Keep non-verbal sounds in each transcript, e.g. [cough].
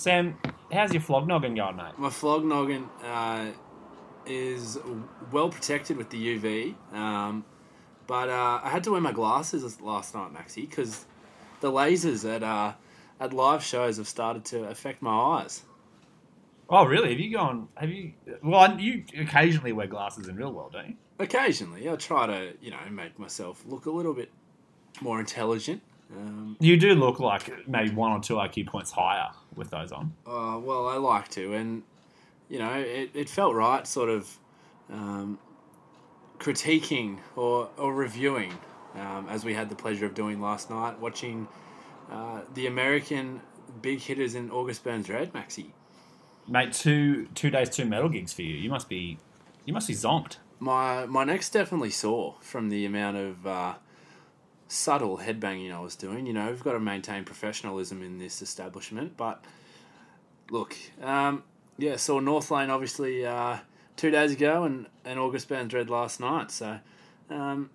Sam, how's your flog noggin going, mate? My flog noggin uh, is well protected with the UV, um, but uh, I had to wear my glasses last night, Maxie, because the lasers at uh, at live shows have started to affect my eyes. Oh, really? Have you gone? Have you? Well, you occasionally wear glasses in real world, don't you? Occasionally, I try to, you know, make myself look a little bit more intelligent. Um, You do look like maybe one or two IQ points higher with those on. uh, well, I like to, and you know, it, it felt right, sort of um, critiquing or, or reviewing, um, as we had the pleasure of doing last night, watching uh, the American big hitters in August Burns Red, Maxi. Mate, two two days, two metal gigs for you. You must be, you must be zonked. My my neck's definitely sore from the amount of uh, subtle headbanging I was doing. You know, we've got to maintain professionalism in this establishment. But look, um, yeah, saw Northlane obviously uh, two days ago and, and August Burns Red last night. So, um,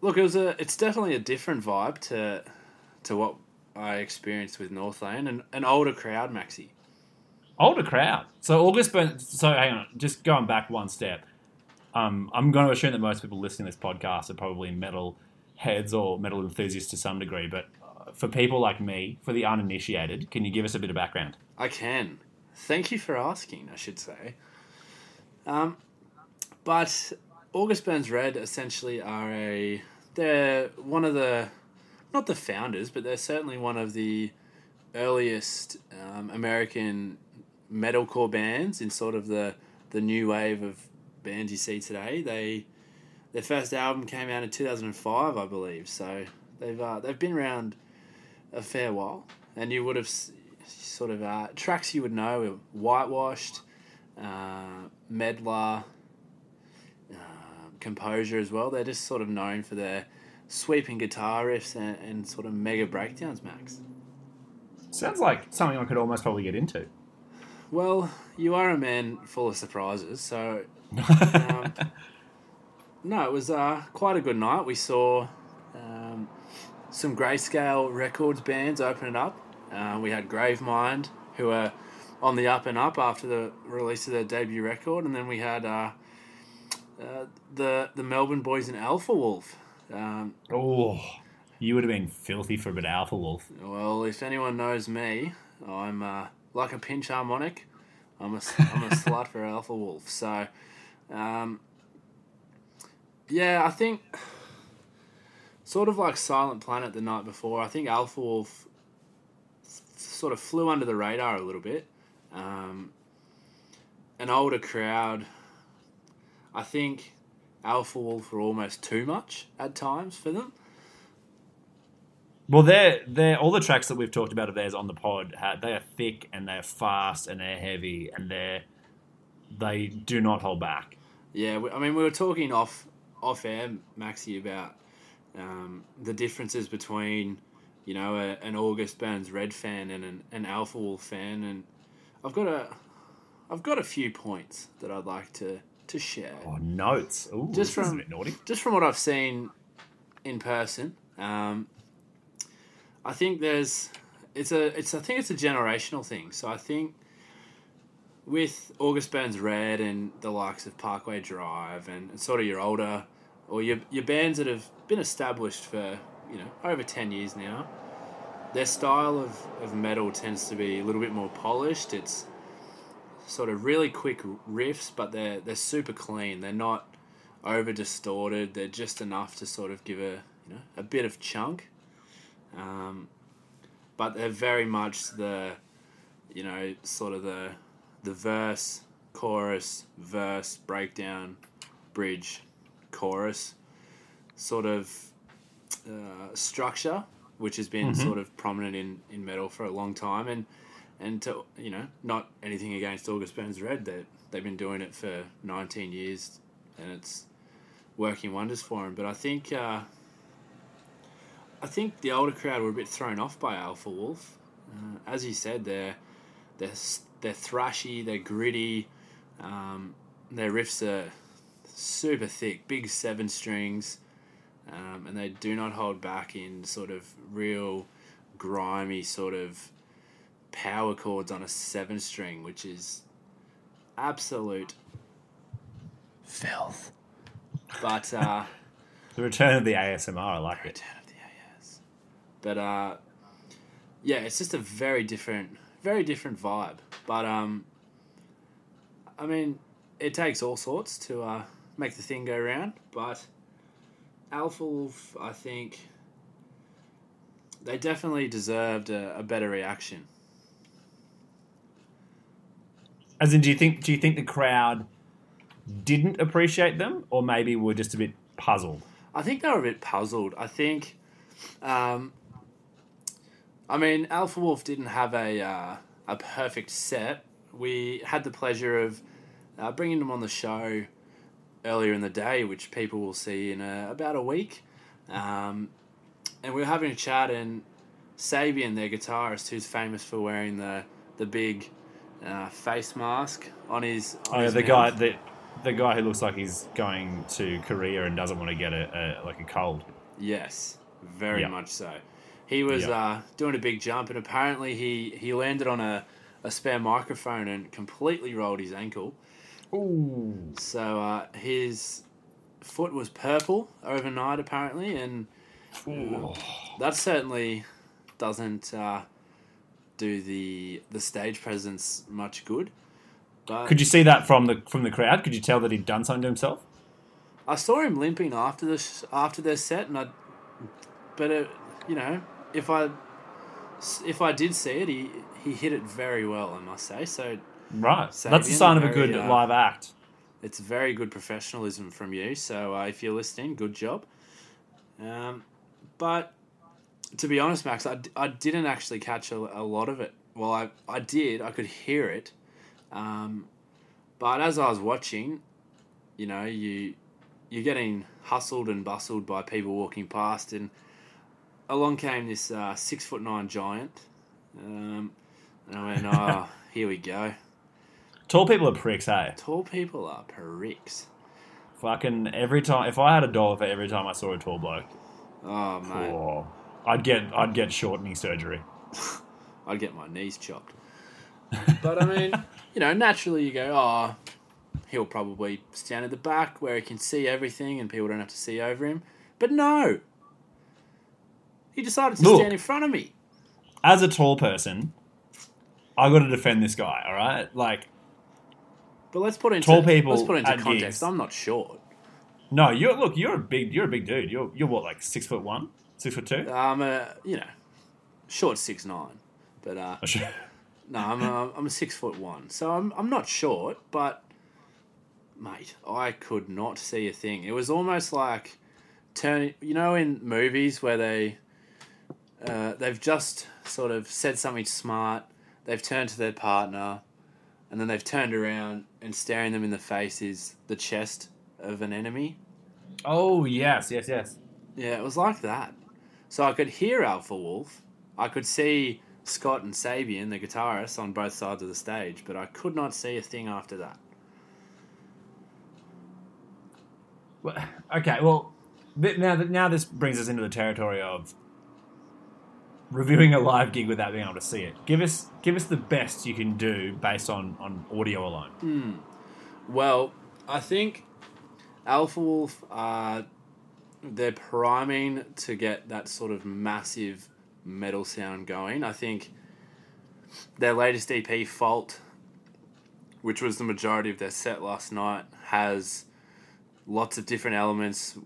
look, it was a it's definitely a different vibe to to what I experienced with Northlane and an older crowd, Maxi. Older crowd. So August Burns. So hang on, just going back one step. Um, I'm going to assume that most people listening to this podcast are probably metal heads or metal enthusiasts to some degree. But uh, for people like me, for the uninitiated, can you give us a bit of background? I can. Thank you for asking, I should say. Um, but August Burns Red essentially are a. They're one of the. Not the founders, but they're certainly one of the earliest um, American metalcore bands in sort of the, the new wave of bands you see today. They Their first album came out in 2005, I believe, so they've, uh, they've been around a fair while. And you would have s- sort of uh, tracks you would know Whitewashed, uh, Meddler, uh, Composure as well. They're just sort of known for their sweeping guitar riffs and, and sort of mega breakdowns, Max. Sounds like something I could almost probably get into. Well, you are a man full of surprises, so [laughs] um, no, it was uh, quite a good night. We saw um, some Greyscale Records bands opening up. Uh, we had Gravemind, who are on the up and up after the release of their debut record, and then we had uh, uh, the the Melbourne boys in Alpha Wolf. Um, Oh, you would have been filthy for a bit of Alpha Wolf. well, if anyone knows me, I'm uh, like a pinch harmonic. I'm a, I'm a [laughs] slut for Alpha Wolf. So, um, yeah, I think sort of like Silent Planet the night before. I think Alpha Wolf sort of flew under the radar a little bit. Um, an older crowd. I think Alpha Wolf were almost too much at times for them. Well, they're, they're all the tracks that we've talked about of theirs on the pod. They are thick and they're fast and they're heavy and they're they do not hold back. Yeah, I mean, we were talking off off air, Maxi, about um, the differences between, you know, a, an August Burns Red fan and an, an Alpha Wolf fan, and I've got a, I've got a few points that I'd like to to share. Oh, notes. Ooh, Just from- a bit naughty. Just from what I've seen in person, um, I think there's it's a it's I think it's a generational thing. So I think with August Burns Red and the likes of Parkway Drive and sort of your older or your your bands that have been established for you know over ten years now, their style of, of metal tends to be a little bit more polished. It's sort of really quick riffs, but they're they're super clean. They're not over distorted. They're just enough to sort of give a you know a bit of chunk. Um, but they're very much the you know sort of the the verse, chorus, verse, breakdown, bridge, chorus, sort of uh, structure, which has been Mhm. sort of prominent in, in metal for a long time, and and to you know not anything against August Burns Red, that they've been doing it for nineteen years, and it's working wonders for them. But I think uh, I think the older crowd were a bit thrown off by Alpha Wolf. Uh, as you said, they're they're they're thrashy, they're gritty, um, their riffs are super thick, big seven strings, um, and they do not hold back in sort of real grimy sort of power chords on a seven string, which is absolute Filth. But uh, [laughs] The return of the ASMR, I like it. Return of the AS. But uh, yeah, it's just a very different, very different vibe. But um, I mean, it takes all sorts to uh, make the thing go round. But Alpha Wolf, I think, they definitely deserved a, a better reaction. As in, do you think do you think the crowd didn't appreciate them, or maybe were just a bit puzzled? I think they were a bit puzzled. I think, um, I mean, Alpha Wolf didn't have a uh, a perfect set. We had the pleasure of uh, bringing them on the show earlier in the day, which people will see in uh about a week. Um, and we were having a chat, and Sabian, their guitarist, who's famous for wearing the the big uh, face mask on his. On Oh, his the mouth. guy the the guy who looks like he's going to Korea and doesn't want to get a, a like a cold. Yes, very Yeah. much so. He was Yeah. uh, doing a big jump, and apparently he, he landed on a, a spare microphone and completely rolled his ankle. Ooh. So uh, his foot was purple overnight, apparently, and that certainly doesn't uh, do the the stage presence much good. But Could you see that from the from the crowd? Could you tell that he'd done something to himself? I saw him limping after the sh- after their set, and I, but it, you know, if I if I did see it, he he hit it very well, I must say. So Right. Sabian, That's the sign of a very, good uh, live act. it's very good professionalism from you. So uh, if you're listening, good job. Um, but to be honest, Max, I, d- I didn't actually catch a, a lot of it. Well, I I did. I could hear it. Um, but as I was watching, you know, you you're getting hustled and bustled by people walking past, and along came this uh, six foot nine giant. Um, and I went, oh, here we go. Tall people are pricks, hey? Tall people are pricks. Fucking every time. If I had a dollar for every time I saw a tall bloke, Oh mate, oh, I'd get I'd get shortening surgery. [laughs] I'd get my knees chopped. [laughs] But I mean, you know, naturally you go, oh, he'll probably stand at the back where he can see everything and people don't have to see over him. But no, he decided to Look. stand in front of me. As a tall person, I got to defend this guy. All right, like But let's put into Tall people Let's put into context. gigs. I'm not short. no, you're look, you're a big you're a big dude. You're you're what like six foot one, six foot two. I'm a you know short six nine, but uh, [laughs] no, I'm a, I'm a six foot one, so I'm I'm not short, but mate, I could not see a thing. It was almost like turning. You know, in movies where they uh, they've just sort of said something smart, they've turned to their partner, and then they've turned around and staring them in the face is the chest of an enemy. oh yes, yes, yes. Yeah, it was like that. So I could hear Alpha Wolf. I could see Scott and Sabian, the guitarists, on both sides of the stage, but I could not see a thing after that. Well, Okay, well, now that now this brings us into the territory of reviewing a live gig without being able to see it. Give us give us the best you can do based on on audio alone. Hmm. Well, I think Alpha Wolf are they're priming to get that sort of massive metal sound going. I think their latest EP, Fault, which was the majority of their set last night, has lots of different elements.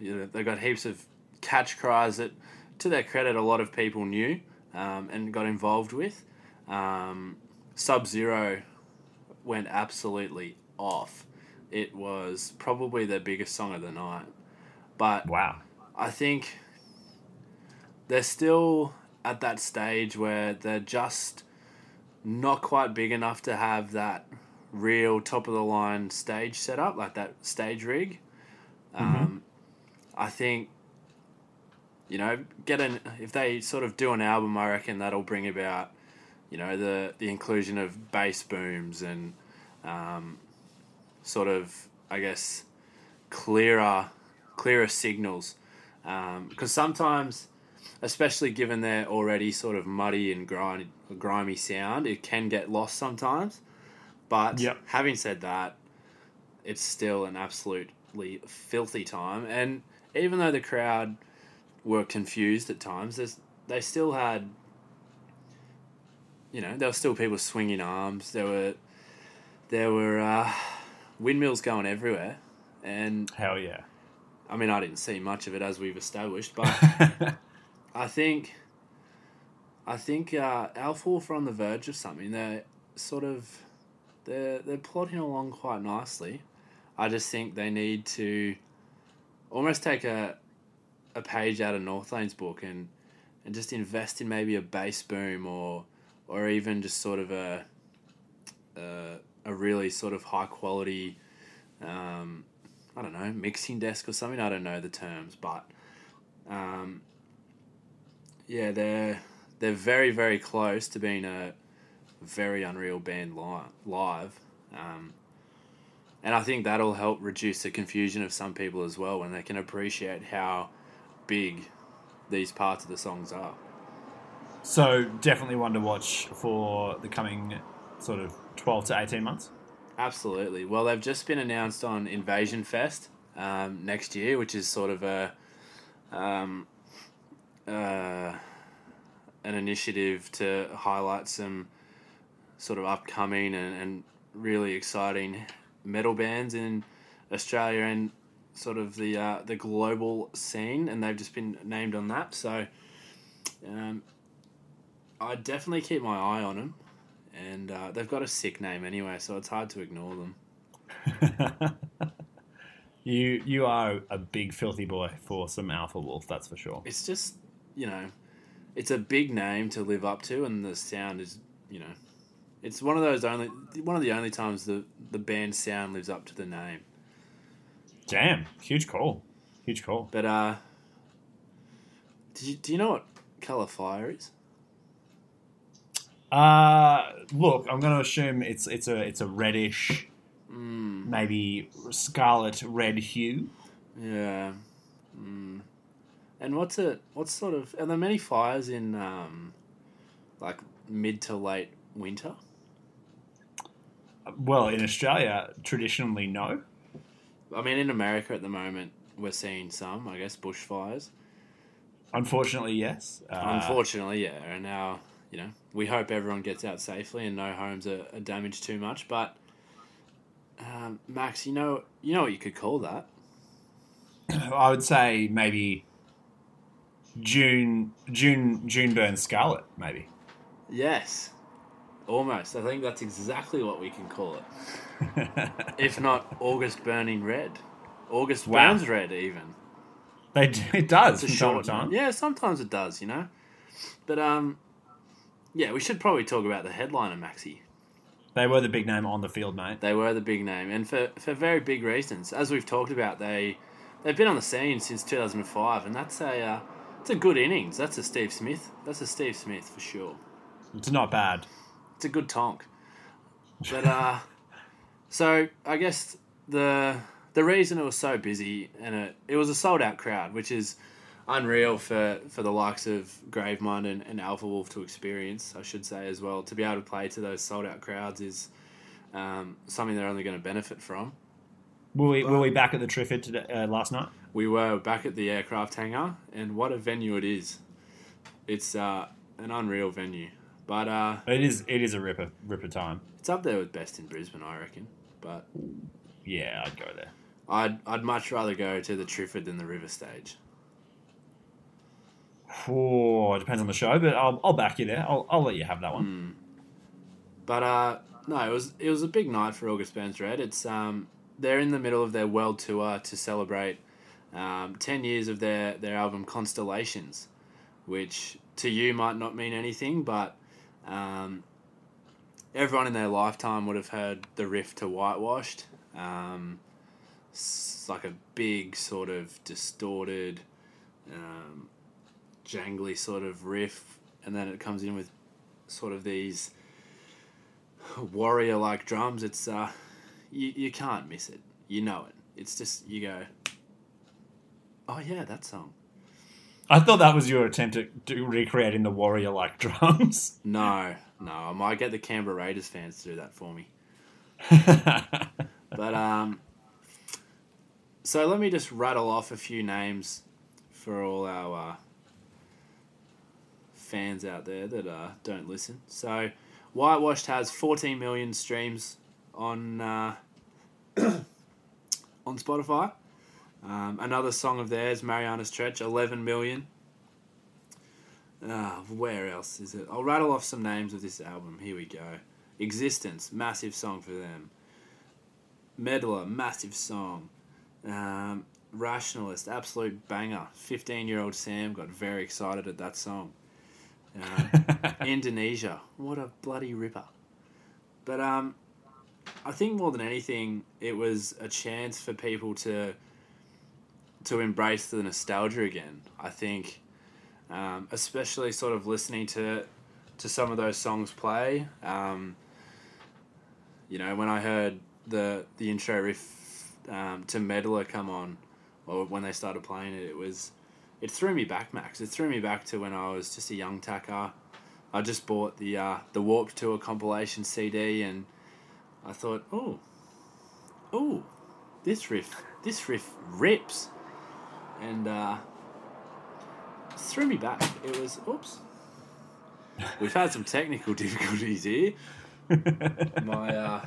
You know, they've got heaps of catch cries that, to their credit, a lot of people knew um, and got involved with. Um, Sub Zero went absolutely off. It was probably their biggest song of the night. But Wow. I think they're still at that stage where they're just not quite big enough to have that real top of the line stage setup, like that stage rig. Um, I think, you know, get an if they sort of do an album, I reckon that'll bring about, you know, the the inclusion of bass booms and um, sort of, I guess, clearer clearer signals because sometimes especially given their already sort of muddy and grimy, grimy sound, it can get lost sometimes. But Yep. having said that, it's still an absolutely filthy time. And even though the crowd were confused at times, there's, they still had, you know, there were still people swinging arms. There were, there were uh, windmills going everywhere, and Hell yeah. I mean, I didn't see much of it as we've established, but [laughs] I think, I think uh, Wolf are on the verge of something. They're sort of, they're they're plodding along quite nicely. I just think they need to almost take a a page out of Northlane's book and and just invest in maybe a bass boom or or even just sort of a a, a really sort of high quality. Um, I don't know, mixing desk or something. I don't know the terms, but um, yeah, they're they're very very close to being a very unreal band li- live, um, and I think that'll help reduce the confusion of some people as well when they can appreciate how big these parts of the songs are. so definitely one to watch for the coming sort of 12 to 18 months. Absolutely. Well, they've just been announced on Invasion Fest um, next year, which is sort of a um, uh, an initiative to highlight some sort of upcoming and, and really exciting metal bands in Australia and sort of the uh, the global scene, and they've just been named on that. So, um, I definitely keep my eye on them and uh, they've got a sick name anyway, so it's hard to ignore them. [laughs] you you are a big filthy boy for some Alpha Wolf, that's for sure. It's just, you know, it's a big name to live up to, and the sound is, you know, it's one of those only one of the only times the the band sound lives up to the name. Damn, huge call. Huge call. But uh, do you, do you know what color fire is? Uh look, I'm going to assume it's it's a it's a reddish, Mm, maybe scarlet red hue. yeah. Mm. And what's it? What's sort of? Are there many fires in um, like mid to late winter? Well, in Australia, traditionally no. I mean, in America at the moment, we're seeing some, I guess, bushfires. Unfortunately, yes. Uh, Unfortunately, yeah. And now, you know, we hope everyone gets out safely and no homes are, are damaged too much. But, um, Max, you know, you know what you could call that? [clears throat] I would say maybe June June June burn scarlet, maybe. Yes, almost. I think that's exactly what we can call it. If not August burning red, August Wow. burns red, even. they do, it does It's a short time. Yeah, sometimes it does, you know. But um, yeah, we should probably talk about the headliner, Maxi. They were the big name on the field, mate. They were the big name, and for, for very big reasons. As we've talked about, they they've been on the scene since two thousand and five, and that's a uh, it's a good innings. That's a Steve Smith. That's a Steve Smith for sure. It's not bad. It's a good tonk. But [laughs] uh, so I guess the the reason it was so busy and it, it was a sold out crowd, which is unreal for, for the likes of Gravemind and, and Alpha Wolf to experience, I should say as well. To be able to play to those sold out crowds is um, something they're only going to benefit from. Were we, were we back at the Triffid today, uh, last night? We were back at the aircraft hangar, and what a venue it is! It's uh, an unreal venue, but uh, It is it is a ripper ripper time. it's up there with best in Brisbane, I reckon. But Yeah, I'd go there. I'd I'd much rather go to the Triffid than the River Stage. Oh, it depends on the show, but I'll, I'll back you there. I'll, I'll let you have that one. But uh, no, it was it was a big night for August Burns Red. It's um, they're in the middle of their world tour to celebrate um, ten years of their their album Constellations, which to you might not mean anything, but um, everyone in their lifetime would have heard the riff to Whitewashed. Um, it's like a big sort of distorted, um, jangly sort of riff, and then it comes in with sort of these warrior like drums. It's uh, you you can't miss it. You know it. It's just you go. Oh yeah, that song. I thought that was your attempt at recreating the warrior like [laughs] drums. No, no, I might get the Canberra Raiders fans to do that for me. [laughs] But um, so let me just rattle off a few names for all our uh, fans out there that uh, don't listen. So, Whitewashed has 14 million streams on uh, [coughs] on Spotify. Um, another song of theirs, Marianas Trench, 11 million. Ah, where else is it? I'll rattle off some names of this album. Here we go. Existence, massive song for them. Meddler, massive song. Um, Rationalist, absolute banger. 15 year old Sam got very excited at that song. Um, [laughs] Indonesia, what a bloody ripper. But um, I think more than anything, it was a chance for people to to embrace the nostalgia again. I think, um, especially sort of listening to to some of those songs play. Um, you know, when I heard the the intro riff um, to Meddler come on, or when they started playing it, it was it threw me back, Max. It threw me back to when I was just a young tacker. I just bought the uh, the Warped Tour compilation CD, and I thought, oh, oh, this riff, this riff rips, and uh, threw me back. It was, oops, we've had some technical [laughs] difficulties here. [laughs] My uh,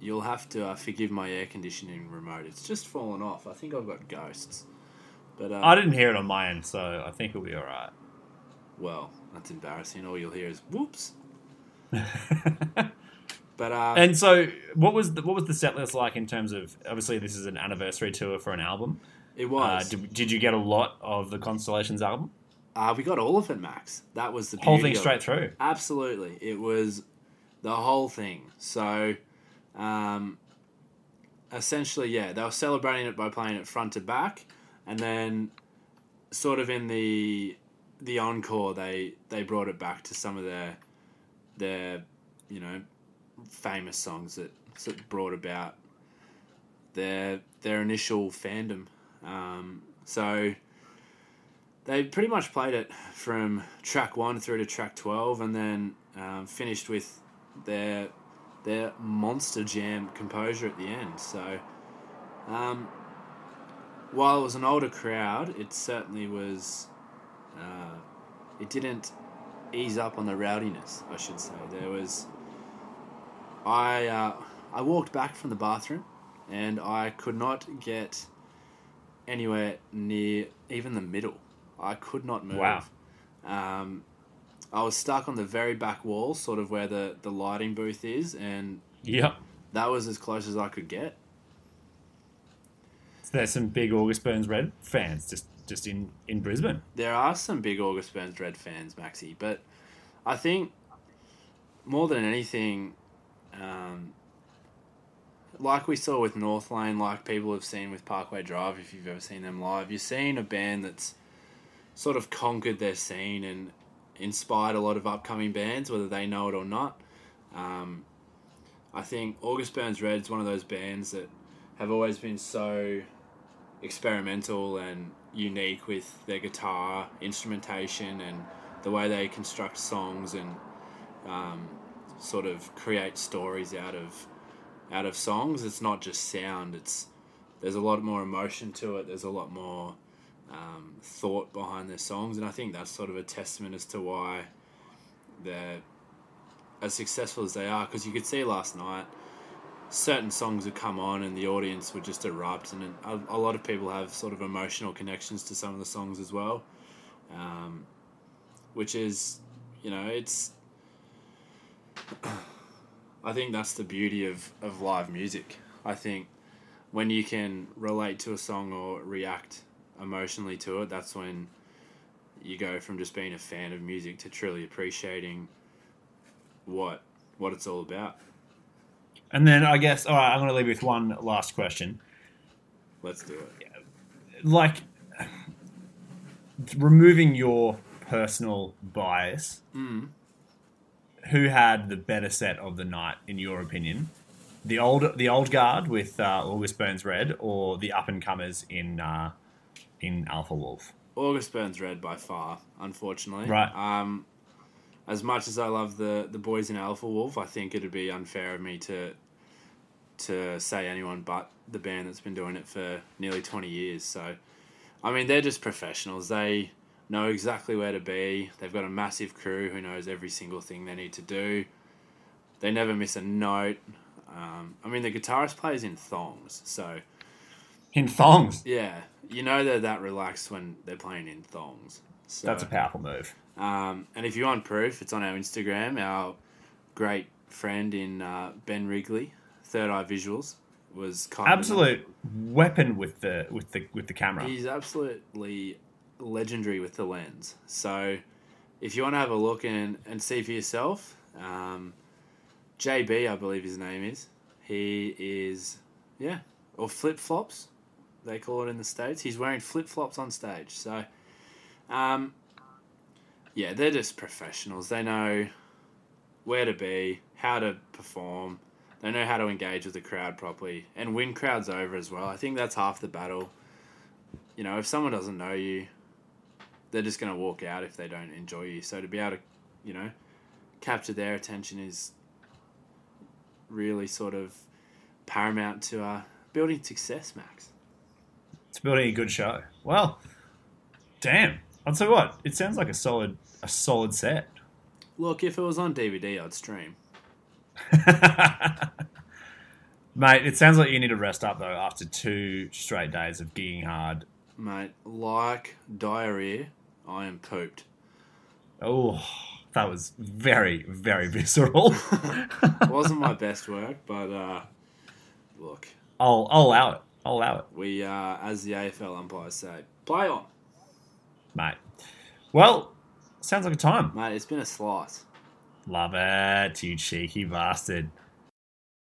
You'll have to uh, forgive my air conditioning remote. It's just fallen off. I think I've got ghosts. But uh, I didn't hear it on my end, so I think it'll be all right. well, that's embarrassing. All you'll hear is whoops. [laughs] But uh, and so, what was the, what was the set list like in terms of? Obviously, this is an anniversary tour for an album. It Uh, was. did, did you get a lot of the Constellations album? Uh, we got all of it, Max. That was the Whole thing straight it. through. Absolutely, it was the whole thing. So, um, essentially, yeah, they were celebrating it by playing it front to back, and then, sort of in the the encore, they they brought it back to some of their their you know famous songs that, that brought about their their initial fandom. Um, so they pretty much played it from track one through to track twelve, and then um, finished with their their monster jam composure at the end. So, um, while it was an older crowd, it certainly was. Uh, it didn't ease up on the rowdiness. I should say there was. I uh, I walked back from the bathroom, and I could not get anywhere near even the middle. I could not move. Wow. Um, I was stuck on the very back wall, sort of where the, the lighting booth is, and Yep. that was as close as I could get. There's some big August Burns Red fans just just in in Brisbane. There are some big August Burns Red fans, Maxi, but I think more than anything, um, like we saw with Northlane, like people have seen with Parkway Drive, if you've ever seen them live, you're seeing a band that's sort of conquered their scene and inspired a lot of upcoming bands, whether they know it or not. Um, I think August Burns Red is one of those bands that have always been so experimental and unique with their guitar instrumentation and the way they construct songs and um, sort of create stories out of out of songs. It's not just sound. It's there's a lot more emotion to it. There's a lot more um, thought behind their songs, and I think that's sort of a testament as to why they're as successful as they are. Because you could see last night certain songs would come on and the audience would just erupt and a, a lot of people have sort of emotional connections to some of the songs as well um, which is you know it's [clears throat] i think that's the beauty of, of live music i think when you can relate to a song or react emotionally to it that's when you go from just being a fan of music to truly appreciating what what it's all about And then I guess all right, I'm going to leave you with one last question. let's do it Like removing your personal bias, mm. Who had the better set of the night in your opinion? The old the old guard with uh, August Burns Red, or the up and comers in uh, in Alpha Wolf? August Burns Red by far, unfortunately. Right. Um, as much as I love the the boys in Alpha Wolf, I think it'd be unfair of me to to say anyone but the band that's been doing it for nearly twenty years. So, I mean, they're just professionals. They know exactly where to be. They've got a massive crew who knows every single thing they need to do. They never miss a note. Um, I mean, the guitarist plays in thongs, so In thongs. yeah, you know they're that relaxed when they're playing in thongs. So, That's a powerful move. um, and if you want proof, it's on our Instagram. Our great friend in uh, Ben Wrigley, Third Eye Visuals, was kind Absolute weapon with the with the with the camera. He's absolutely legendary with the lens. So if you want to have a look and, and see for yourself, um, JB, I believe his name is. He is, yeah, or flip flops, they call it in the States. He's wearing flip flops on stage. So, um, yeah, they're just professionals. They know where to be, how to perform. They know how to engage with the crowd properly and win crowds over as well. I think that's half the battle. You know, if someone doesn't know you, they're just going to walk out if they don't enjoy you. So to be able to, you know, capture their attention is really sort of paramount to uh, building success, Max. It's building a good show. Well, damn. I'll tell you what. It sounds like a solid a solid set. Look, if it was on DVD, I'd stream. [laughs] Mate, it sounds like you need to rest up though after two straight days of gigging hard. Mate, like diarrhea, I am pooped. Oh, that was very, very visceral. It [laughs] [laughs] wasn't my best work, but uh, look, I'll, I'll allow it. I'll allow it, we, uh, as the AFL umpires say, play on. mate. Well, sounds like a time. Mate, it's been a slice. Love it, you cheeky bastard.